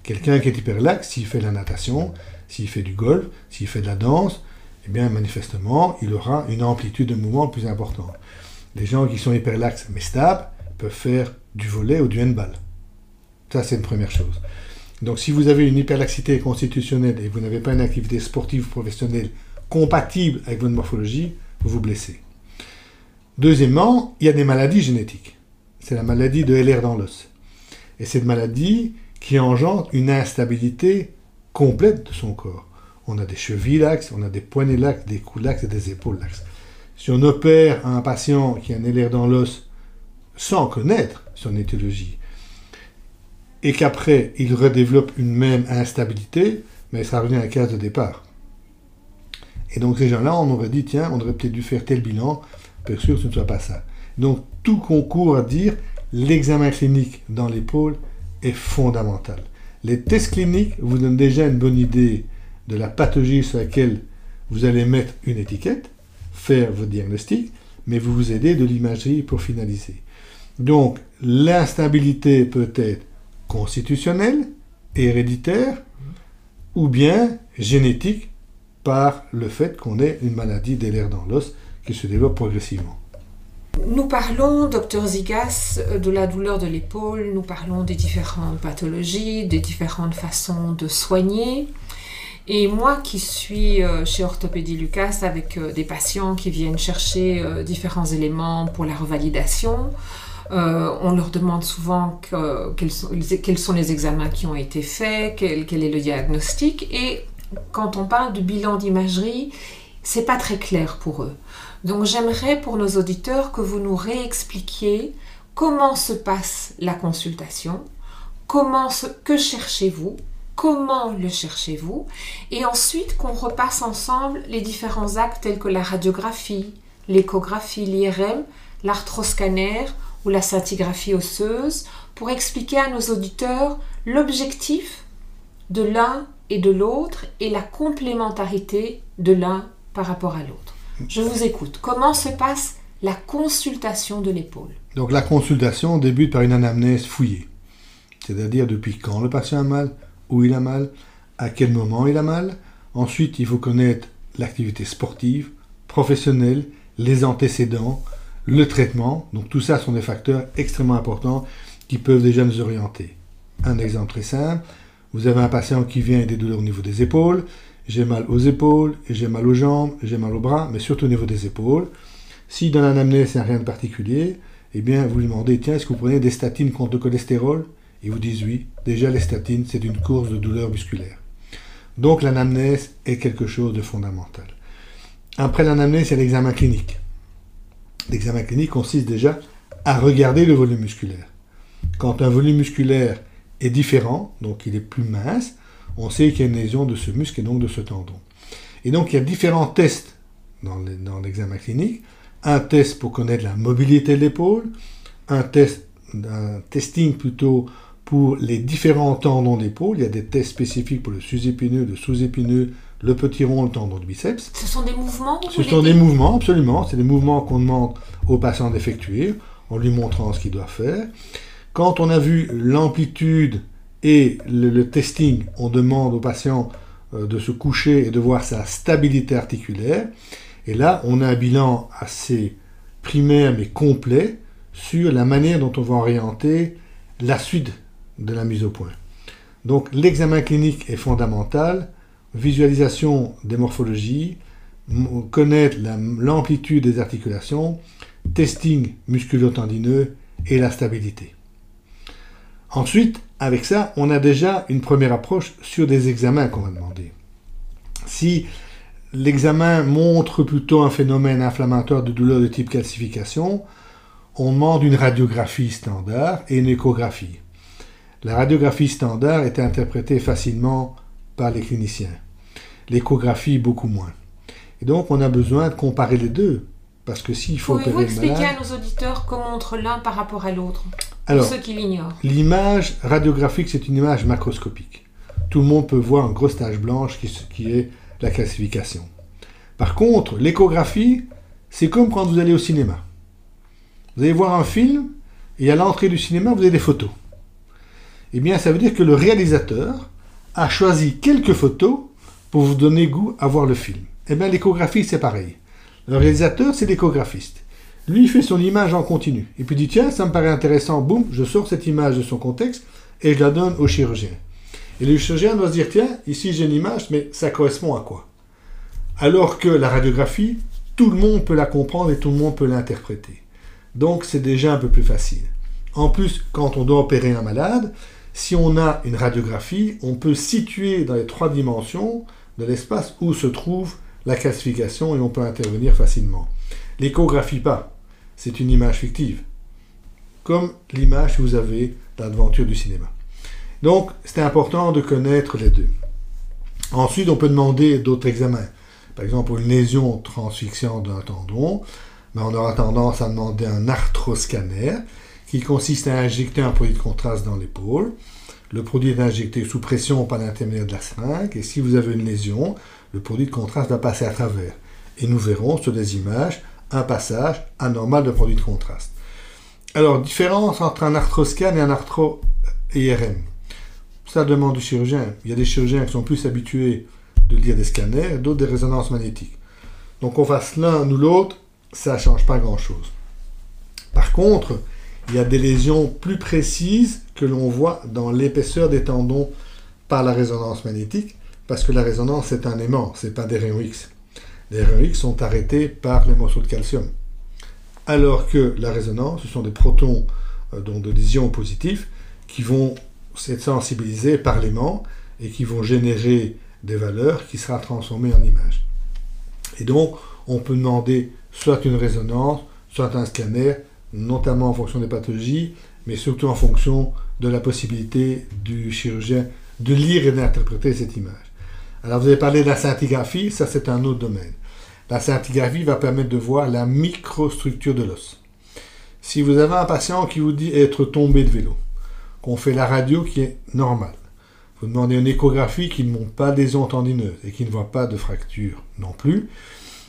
Quelqu'un qui est hyperlaxe, s'il fait de la natation, s'il fait du golf, s'il fait de la danse, eh bien manifestement, il aura une amplitude de mouvement plus importante. Les gens qui sont hyperlaxes mais stables peuvent faire du volet ou du handball. Ça, c'est une première chose. Donc, si vous avez une hyperlaxité constitutionnelle et vous n'avez pas une activité sportive professionnelle compatible avec votre morphologie, vous vous blessez. Deuxièmement, il y a des maladies génétiques. C'est la maladie de LR dans l'os. Et cette maladie qui engendre une instabilité complète de son corps. On a des chevilles laxes, on a des poignets laxes, des coups laxes et des épaules laxes. Si on opère un patient qui a un LR dans l'os sans connaître son étiologie, et qu'après il redéveloppe une même instabilité, mais ça revient à la case de départ. Et donc ces gens-là, on aurait dit, tiens, on aurait peut-être dû faire tel bilan, pour sûr que ce ne soit pas ça. Donc tout concourt à dire, l'examen clinique dans l'épaule est fondamental. Les tests cliniques vous donnent déjà une bonne idée de la pathologie sur laquelle vous allez mettre une étiquette, faire votre diagnostic, mais vous vous aidez de l'imagerie pour finaliser. Donc, l'instabilité peut être constitutionnelle, héréditaire, ou bien génétique par le fait qu'on ait une maladie des dans l'os qui se développe progressivement. Nous parlons, docteur Zigas, de la douleur de l'épaule, nous parlons des différentes pathologies, des différentes façons de soigner. Et moi qui suis euh, chez Orthopédie Lucas avec euh, des patients qui viennent chercher euh, différents éléments pour la revalidation, on leur demande souvent quels, sont, les examens qui ont été faits, quel, est le diagnostic. Et quand on parle de bilan d'imagerie, c'est pas très clair pour eux. Donc j'aimerais pour nos auditeurs que vous nous réexpliquiez comment se passe la consultation, comment que cherchez-vous, comment le cherchez-vous, et ensuite qu'on repasse ensemble les différents actes tels que la radiographie, l'échographie, l'IRM, l'arthroscanner ou la scintigraphie osseuse pour expliquer à nos auditeurs l'objectif de l'un et de l'autre et la complémentarité de l'un par rapport à l'autre. Je vous écoute. Comment se passe la consultation de l'épaule Donc la consultation débute par une anamnèse fouillée, c'est-à-dire depuis quand le patient a mal, où il a mal, à quel moment il a mal. Ensuite, il faut connaître l'activité sportive, professionnelle, les antécédents, le traitement. Donc tout ça sont des facteurs extrêmement importants qui peuvent déjà nous orienter. Un exemple très simple, vous avez un patient qui vient avec des douleurs au niveau des épaules, j'ai mal aux épaules, j'ai mal aux jambes, j'ai mal aux bras, mais surtout au niveau des épaules. Si dans l'anamnèse, il n'y a rien de particulier, eh bien, vous lui demandez, tiens, est-ce que vous prenez des statines contre le cholestérol? Il vous dit oui. Déjà, les statines, c'est une course de douleur musculaire. Donc, l'anamnèse est quelque chose de fondamental. Après l'anamnèse, il y a l'examen clinique. L'examen clinique consiste déjà à regarder le volume musculaire. Quand un volume musculaire est différent, donc il est plus mince, on sait qu'il y a une lésion de ce muscle et donc de ce tendon. Et donc il y a différents tests dans l'examen clinique un test pour connaître la mobilité de l'épaule, un test, un testing plutôt pour les différents tendons d'épaule. Il y a des tests spécifiques pour le sus-épineux, le sous-épineux, le petit rond, le tendon de biceps. Ce sont des mouvements Ce sont des mouvements, absolument. C'est des mouvements qu'on demande au patient d'effectuer en lui montrant ce qu'il doit faire. Quand on a vu l'amplitude et le, testing, on demande au patient euh, de se coucher et de voir sa stabilité articulaire. Et là, on a un bilan assez primaire mais complet sur la manière dont on va orienter la suite de la mise au point. Donc l'examen clinique est fondamental, visualisation des morphologies, connaître l'amplitude des articulations, testing musculo-tendineux et la stabilité. Ensuite, avec ça, on a déjà une première approche sur des examens qu'on va demander. Si l'examen montre plutôt un phénomène inflammatoire de douleur de type calcification, on demande une radiographie standard et une échographie. La radiographie standard est interprétée facilement par les cliniciens. L'échographie, beaucoup moins. Et donc, on a besoin de comparer les deux. Parce que s'il faut Pouvez-vous expliquer à nos auditeurs comment montre l'un par rapport à l'autre? Pour ceux qui l'ignorent. L'image radiographique, c'est une image macroscopique. Tout le monde peut voir une grosse tache blanche qui, qui est la classification. Par contre, l'échographie, c'est comme quand vous allez au cinéma. Vous allez voir un film et à l'entrée du cinéma, vous avez des photos. Eh bien, ça veut dire que le réalisateur a choisi quelques photos pour vous donner goût à voir le film. Eh bien, l'échographie, c'est pareil. Le réalisateur, c'est l'échographiste. Lui, fait son image en continu. Et puis dit, tiens, ça me paraît intéressant, boum, je sors cette image de son contexte et je la donne au chirurgien. Et le chirurgien doit se dire, tiens, ici j'ai une image, mais ça correspond à quoi? Alors que la radiographie, tout le monde peut la comprendre et tout le monde peut l'interpréter. Donc c'est déjà un peu plus facile. En plus, quand on doit opérer un malade, si on a une radiographie, on peut situer dans les trois dimensions de l'espace où se trouve la classification et on peut intervenir facilement. L'échographie pas, c'est une image fictive, comme l'image que vous avez dans l'aventure du cinéma. Donc, c'est important de connaître les deux. Ensuite, on peut demander d'autres examens. Par exemple, pour une lésion transfixiante d'un tendon, ben, on aura tendance à demander un arthroscanner qui consiste à injecter un produit de contraste dans l'épaule. Le produit est injecté sous pression par l'intermédiaire de la seringue et si vous avez une lésion, le produit de contraste va passer à travers. Et nous verrons sur des images un passage anormal de produit de contraste. Alors, différence entre un arthroscan et un arthro-IRM. Ça demande du chirurgien. Il y a des chirurgiens qui sont plus habitués de lire des scanners, d'autres des résonances magnétiques. Donc qu'on fasse l'un ou l'autre, ça ne change pas grand-chose. Par contre, il y a des lésions plus précises que l'on voit dans l'épaisseur des tendons par la résonance magnétique, parce que la résonance c'est un aimant, ce n'est pas des rayons X. Les X sont arrêtés par les morceaux de calcium. Alors que la résonance, ce sont des protons euh, donc de lésions positifs qui vont c'est sensibilisé par l'aimant et qui vont générer des valeurs qui sera transformées en images. Et donc, on peut demander soit une résonance, soit un scanner, notamment en fonction des pathologies, mais surtout en fonction de la possibilité du chirurgien de lire et d'interpréter cette image. Alors, vous avez parlé de la scintigraphie, ça c'est un autre domaine. La scintigraphie va permettre de voir la microstructure de l'os. Si vous avez un patient qui vous dit être tombé de vélo, qu'on fait la radio qui est normale, vous demandez une échographie qui ne montre pas des ondes tendineuses et qui ne voit pas de fracture non plus,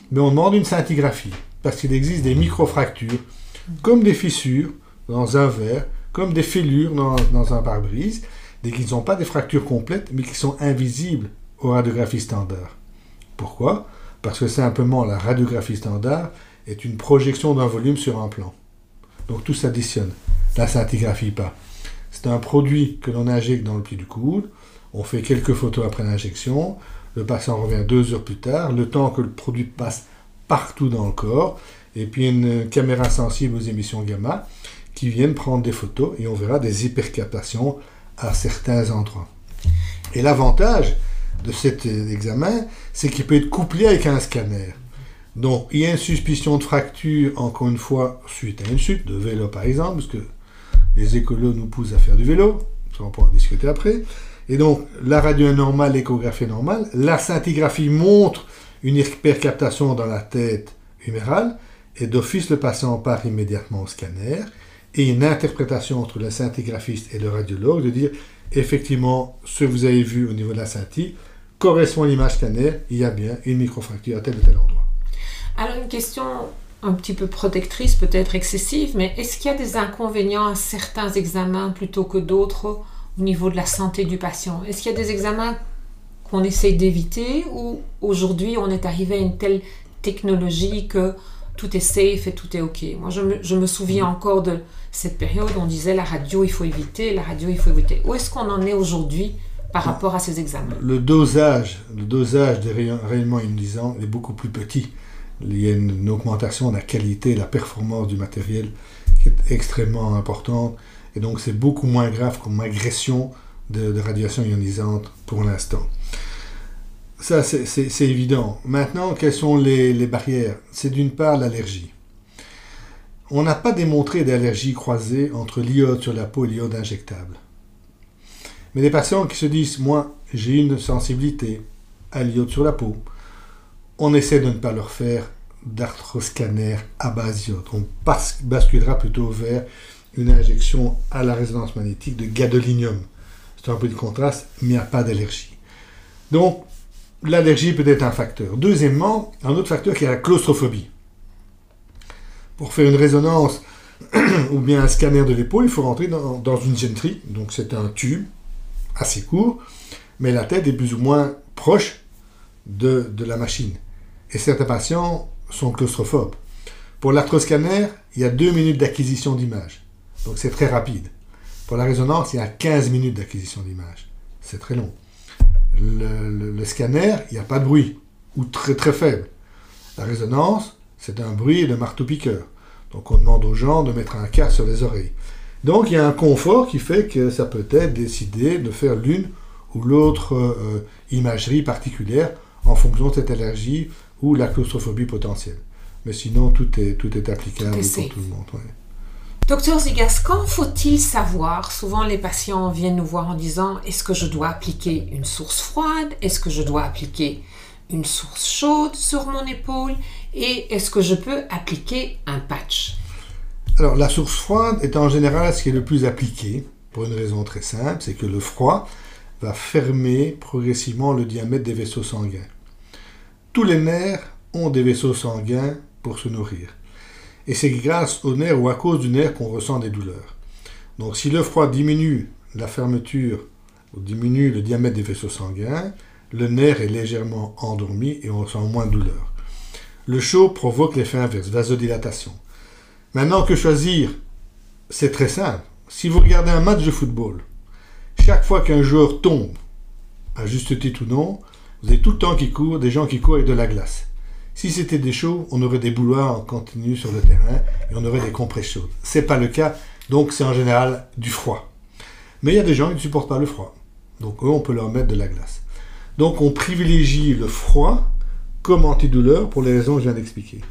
mais on demande une scintigraphie parce qu'il existe des microfractures, comme des fissures dans un verre, comme des fêlures dans, un pare-brise, et qui ne sont pas des fractures complètes, mais qui sont invisibles aux radiographies. Pourquoi? Parce que simplement la radiographie standard est une projection d'un volume sur un plan. Donc tout s'additionne. La scintigraphie pas. C'est un produit que l'on injecte dans le pli du coude. On fait quelques photos après l'injection. Le patient revient deux heures plus tard, le temps que le produit passe partout dans le corps. Et puis une caméra sensible aux émissions gamma qui viennent prendre des photos et on verra des hypercaptations à certains endroits. Et l'avantage de cet examen, c'est qu'il peut être couplé avec un scanner. Donc, il y a une suspicion de fracture, encore une fois, suite à une chute de vélo par exemple, parce que les écolos nous poussent à faire du vélo, ça on pourra en discuter après. Et donc, la radio est normale, l'échographie est normale. La scintigraphie montre une hypercaptation dans la tête humérale, et d'office, le patient part immédiatement au scanner et une interprétation entre le scintigraphiste et le radiologue de dire effectivement ce que vous avez vu au niveau de la scintille correspond à l'image scanner, il y a bien une microfracture à tel ou tel endroit. Alors une question un petit peu protectrice, peut-être excessive, mais est-ce qu'il y a des inconvénients à certains examens plutôt que d'autres au niveau de la santé du patient? Est-ce qu'il y a des examens qu'on essaye d'éviter ou aujourd'hui on est arrivé à une telle technologie que tout est safe et tout est OK? Moi, je me, je me souviens mm. encore de cette période où on disait la radio, il faut éviter, la radio, il faut éviter. Où est-ce qu'on en est aujourd'hui par rapport à ces examens Le dosage, le dosage des rayonnements ionisants est beaucoup plus petit. Il y a une, augmentation de la qualité, de la performance du matériel qui est extrêmement importante. Et donc, c'est beaucoup moins grave comme agression de, de radiation ionisante pour l'instant. Ça, c'est évident. Maintenant, quelles sont les, barrières? C'est d'une part l'allergie. On n'a pas démontré d'allergie croisée entre l'iode sur la peau et l'iode injectable. Mais des patients qui se disent, moi, j'ai une sensibilité à l'iode sur la peau, on essaie de ne pas leur faire d'arthroscanner à base d'iode. On basculera plutôt vers une injection à la résonance magnétique de gadolinium. C'est un peu de contraste, mais il n'y a pas d'allergie. Donc, l'allergie peut être un facteur. Deuxièmement, un autre facteur qui est la claustrophobie. Pour faire une résonance ou bien un scanner de l'épaule, il faut rentrer dans, une gentry. Donc c'est un tube assez court, mais la tête est plus ou moins proche de, de la machine. Et certains patients sont claustrophobes. Pour l'arthroscanner, il y a deux minutes d'acquisition d'image. Donc c'est très rapide. Pour la résonance, il y a 15 minutes d'acquisition d'image. C'est très long le, scanner, il n'y a pas de bruit, ou très très faible. La résonance, c'est un bruit de marteau-piqueur. Donc on demande aux gens de mettre un casque sur les oreilles. Donc il y a un confort qui fait que ça peut être décidé de faire l'une ou l'autre euh, imagerie particulière en fonction de cette allergie ou la claustrophobie potentielle. Mais sinon, tout est, tout est applicable pour tout le monde. Docteur Zigas, quand faut-il savoir? Souvent, les patients viennent nous voir en disant est-ce que je dois appliquer une source froide? Est-ce que je dois appliquer une source chaude sur mon épaule? Et est-ce que je peux appliquer un patch? La source froide est en général ce qui est le plus appliqué, pour une raison très simple c'est que le froid va fermer progressivement le diamètre des vaisseaux sanguins. Tous les nerfs ont des vaisseaux sanguins pour se nourrir et c'est grâce au nerf ou à cause du nerf qu'on ressent des douleurs. Donc si le froid diminue la fermeture ou diminue le diamètre des vaisseaux sanguins, le nerf est légèrement endormi et on ressent moins de douleur. Le chaud provoque l'effet inverse, vasodilatation. Maintenant, que choisir? C'est très simple. Si vous regardez un match de football, chaque fois qu'un joueur tombe, à juste titre ou non, vous avez tout le temps qui court, des gens qui courent avec de la glace. Si c'était des chauds, on aurait des bouloirs en continu sur le terrain et on aurait des compresses chaudes. C'est pas le cas, donc c'est en général du froid. Mais il y a des gens qui ne supportent pas le froid. Donc eux, on peut leur mettre de la glace. Donc on privilégie le froid comme antidouleur pour les raisons que je viens d'expliquer.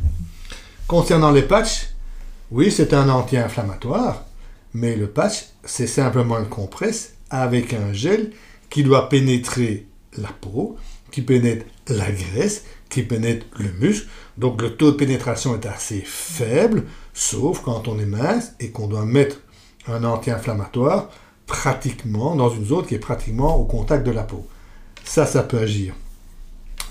Concernant les patchs, oui, c'est un anti-inflammatoire, mais le patch, c'est simplement une compresse avec un gel qui doit pénétrer la peau, qui pénètre la graisse, qui pénètre le muscle. Donc le taux de pénétration est assez faible, sauf quand on est mince et qu'on doit mettre un anti-inflammatoire pratiquement dans une zone qui est pratiquement au contact de la peau. Ça, ça peut agir.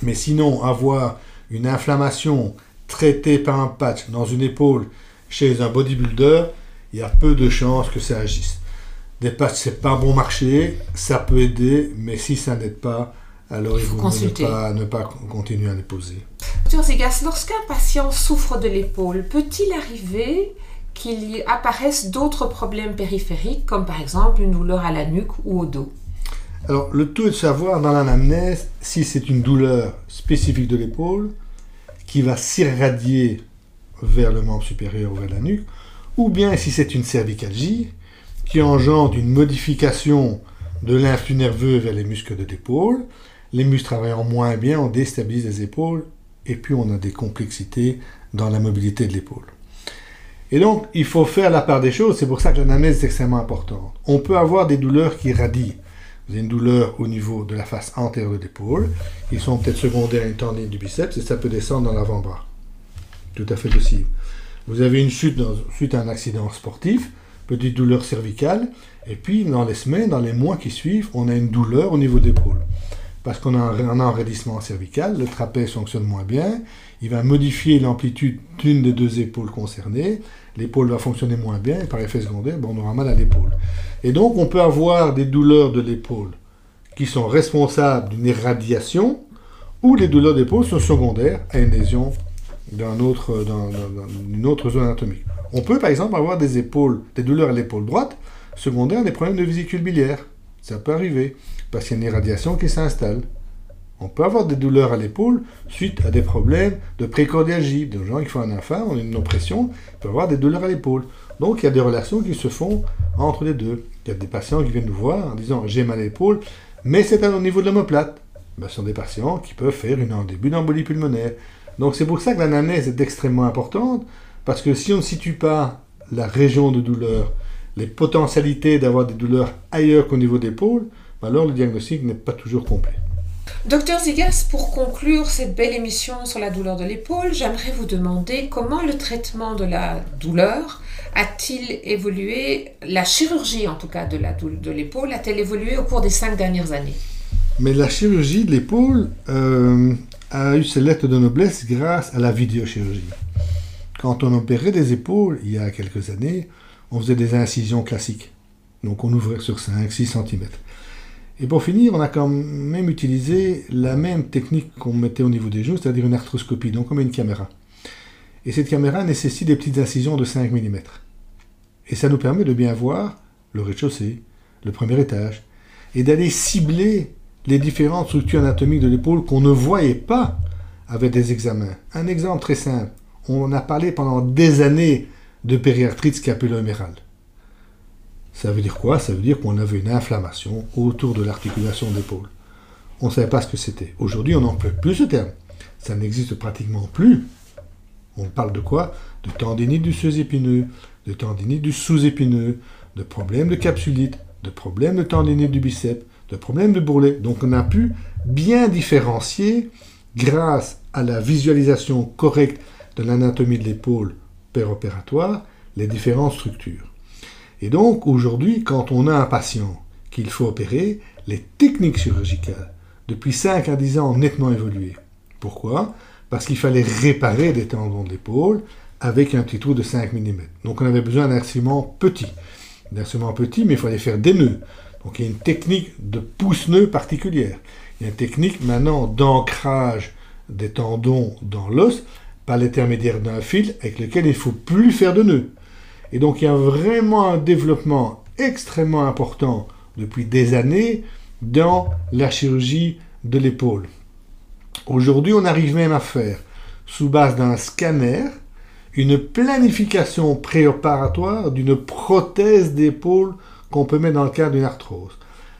Mais sinon, avoir une inflammation traitée par un patch dans une épaule chez un bodybuilder, il y a peu de chances que ça agisse. Des patchs, c'est pas bon marché, ça peut aider, mais si ça n'aide pas, alors il faut ne pas, ne pas continuer à les poser. Docteur Zegas, lorsqu'un patient souffre de l'épaule, peut-il arriver qu'il y apparaisse d'autres problèmes périphériques, comme par exemple une douleur à la nuque ou au dos? Alors, le tout est de savoir dans l'anamnèse si c'est une douleur spécifique de l'épaule qui va s'irradier vers le membre supérieur ou vers la nuque, ou bien si c'est une cervicalgie qui engendre une modification de l'influx nerveux vers les muscles de l'épaule. Les muscles travaillant moins bien, on déstabilise les épaules et puis on a des complexités dans la mobilité de l'épaule. Et donc, il faut faire la part des choses, c'est pour ça que l'anamnèse est extrêmement importante. On peut avoir des douleurs qui radient. Vous avez une douleur au niveau de la face antérieure de l'épaule, ils sont peut-être secondaires à une tendine du biceps et ça peut descendre dans l'avant-bras. Tout à fait possible. Vous avez une chute suite à un accident sportif, petite douleur cervicale, et puis dans les semaines, dans les mois qui suivent, on a une douleur au niveau de l'épaule. Parce qu'on a un, enraidissement cervical, le trapèze fonctionne moins bien, il va modifier l'amplitude d'une des deux épaules concernées, l'épaule va fonctionner moins bien, et par effet secondaire, on aura mal à l'épaule. Et donc on peut avoir des douleurs de l'épaule qui sont responsables d'une irradiation, ou les douleurs d'épaule sont secondaires à une lésion d'une autre, autre zone anatomique. On peut par exemple avoir des épaules, des douleurs à l'épaule droite, secondaires des problèmes de vésicule biliaire. Ça peut arriver, parce qu'il y a une irradiation qui s'installe. On peut avoir des douleurs à l'épaule suite à des problèmes de précordiagie. Des gens qui font un infarct, ont une oppression, peuvent avoir des douleurs à l'épaule. Donc il y a des relations qui se font entre les deux. Il y a des patients qui viennent nous voir en disant j'ai mal à l'épaule, mais c'est au niveau de l'omoplate. Ben, ce sont des patients qui peuvent faire une, un début d'embolie pulmonaire. Donc c'est pour ça que l'anamnèse est extrêmement importante, parce que si on ne situe pas la région de douleur, les potentialités d'avoir des douleurs ailleurs qu'au niveau d'épaule, ben alors le diagnostic n'est pas toujours complet. Docteur Zigas, pour conclure cette belle émission sur la douleur de l'épaule, j'aimerais vous demander comment le traitement de la douleur a-t-il évolué, la chirurgie en tout cas de, la, de l'épaule a-t-elle évolué au cours des cinq dernières années? Mais la chirurgie de l'épaule euh, a eu ses lettres de noblesse grâce à la vidéochirurgie. Quand on opérait des épaules, il y a quelques années, on faisait des incisions classiques. Donc on ouvrait sur 5-6 cm. Et pour finir, on a quand même utilisé la même technique qu'on mettait au niveau des genoux, c'est-à-dire une arthroscopie, donc comme une caméra. Et cette caméra nécessite des petites incisions de 5 mm. Et ça nous permet de bien voir le rez-de-chaussée, le premier étage, et d'aller cibler les différentes structures anatomiques de l'épaule qu'on ne voyait pas avec des examens. Un exemple très simple. On a parlé pendant des années de périarthrite scapulo-humérale. Ça veut dire quoi? Ça veut dire qu'on avait une inflammation autour de l'articulation d'épaule. On ne savait pas ce que c'était. Aujourd'hui, on n'en plus ce terme. Ça n'existe pratiquement plus. On parle de quoi? De tendinite du sous-épineux, de tendinite du sous-épineux, de problèmes de capsulite, de problèmes de tendinite du biceps, de problèmes de bourrelet. Donc on a pu bien différencier grâce à la visualisation correcte de l'anatomie de l'épaule péropératoire les différentes structures. Et donc aujourd'hui, quand on a un patient qu'il faut opérer, les techniques chirurgicales, depuis 5 à 10 ans, ont nettement évolué. Pourquoi? Parce qu'il fallait réparer des tendons de l'épaule avec un petit trou de 5 mm. Donc on avait besoin d'un instrument petit. Un instrument petit, mais il fallait faire des nœuds. Donc il y a une technique de pousse-nœud particulière. Il y a une technique maintenant d'ancrage des tendons dans l'os par l'intermédiaire d'un fil avec lequel il ne faut plus faire de nœuds. Et donc il y a vraiment un développement extrêmement important depuis des années dans la chirurgie de l'épaule. Aujourd'hui, on arrive même à faire, sous base d'un scanner, une planification préopératoire d'une prothèse d'épaule qu'on peut mettre dans le cadre d'une arthrose.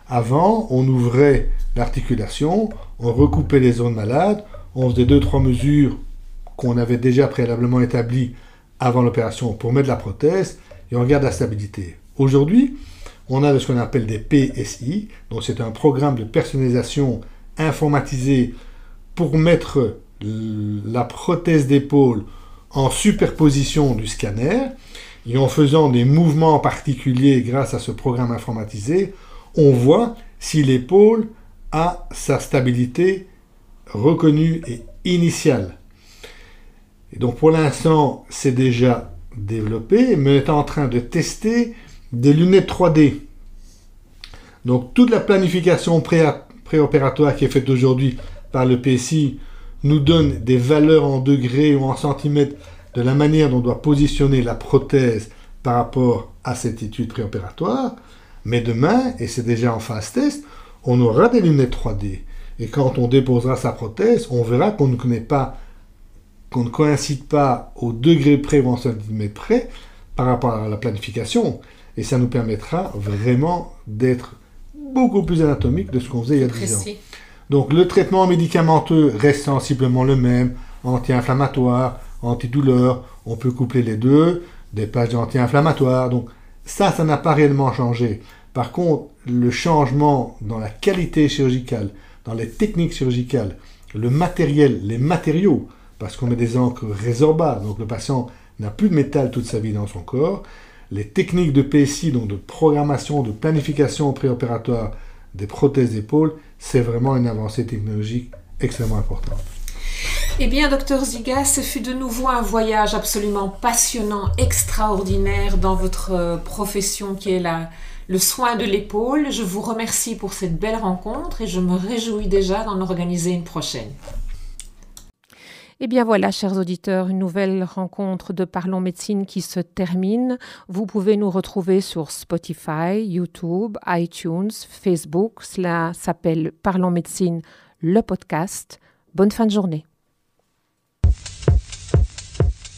Avant, on ouvrait l'articulation, on recoupait les zones malades, on faisait deux trois mesures qu'on avait déjà préalablement établies avant l'opération pour mettre la prothèse et on regarde la stabilité. Aujourd'hui, on a ce qu'on appelle des PSI, donc c'est un programme de personnalisation informatisé pour mettre la prothèse d'épaule en superposition du scanner et en faisant des mouvements particuliers grâce à ce programme informatisé, on voit si l'épaule a sa stabilité reconnue et initiale. Et donc pour l'instant, c'est déjà développé, mais on est en train de tester des lunettes 3D. Donc toute la planification préopératoire qui est faite aujourd'hui par le PSI nous donne des valeurs en degrés ou en centimètres de la manière dont on doit positionner la prothèse par rapport à cette étude préopératoire. Mais demain, et c'est déjà en phase test, on aura des lunettes 3D. Et quand on déposera sa prothèse, on verra qu'on ne connaît pas, qu'on ne coïncide pas au degré près ou en près par rapport à la planification. Et ça nous permettra vraiment d'être beaucoup plus anatomique de ce qu'on faisait il y a 10 ans. Donc le traitement médicamenteux reste sensiblement le même, anti-inflammatoire, antidouleur, on peut coupler les deux, des pages anti-inflammatoires. Donc ça, ça n'a pas réellement changé. Par contre, le changement dans la qualité chirurgicale, dans les techniques chirurgicales, le matériel, les matériaux, parce qu'on met des encres résorbables, donc le patient n'a plus de métal toute sa vie dans son corps, les techniques de PSI, donc de programmation, de planification préopératoire des prothèses d'épaule, c'est vraiment une avancée technologique extrêmement importante. Eh bien, docteur Ziga, ce fut de nouveau un voyage absolument passionnant, extraordinaire dans votre euh, profession qui est la, le soin de l'épaule. Je vous remercie pour cette belle rencontre et je me réjouis déjà d'en organiser une prochaine. Eh bien voilà, chers auditeurs, une nouvelle rencontre de Parlons Médecine qui se termine. Vous pouvez nous retrouver sur Spotify, YouTube, iTunes, Facebook. Cela s'appelle Parlons Médecine, le podcast. Bonne fin de journée.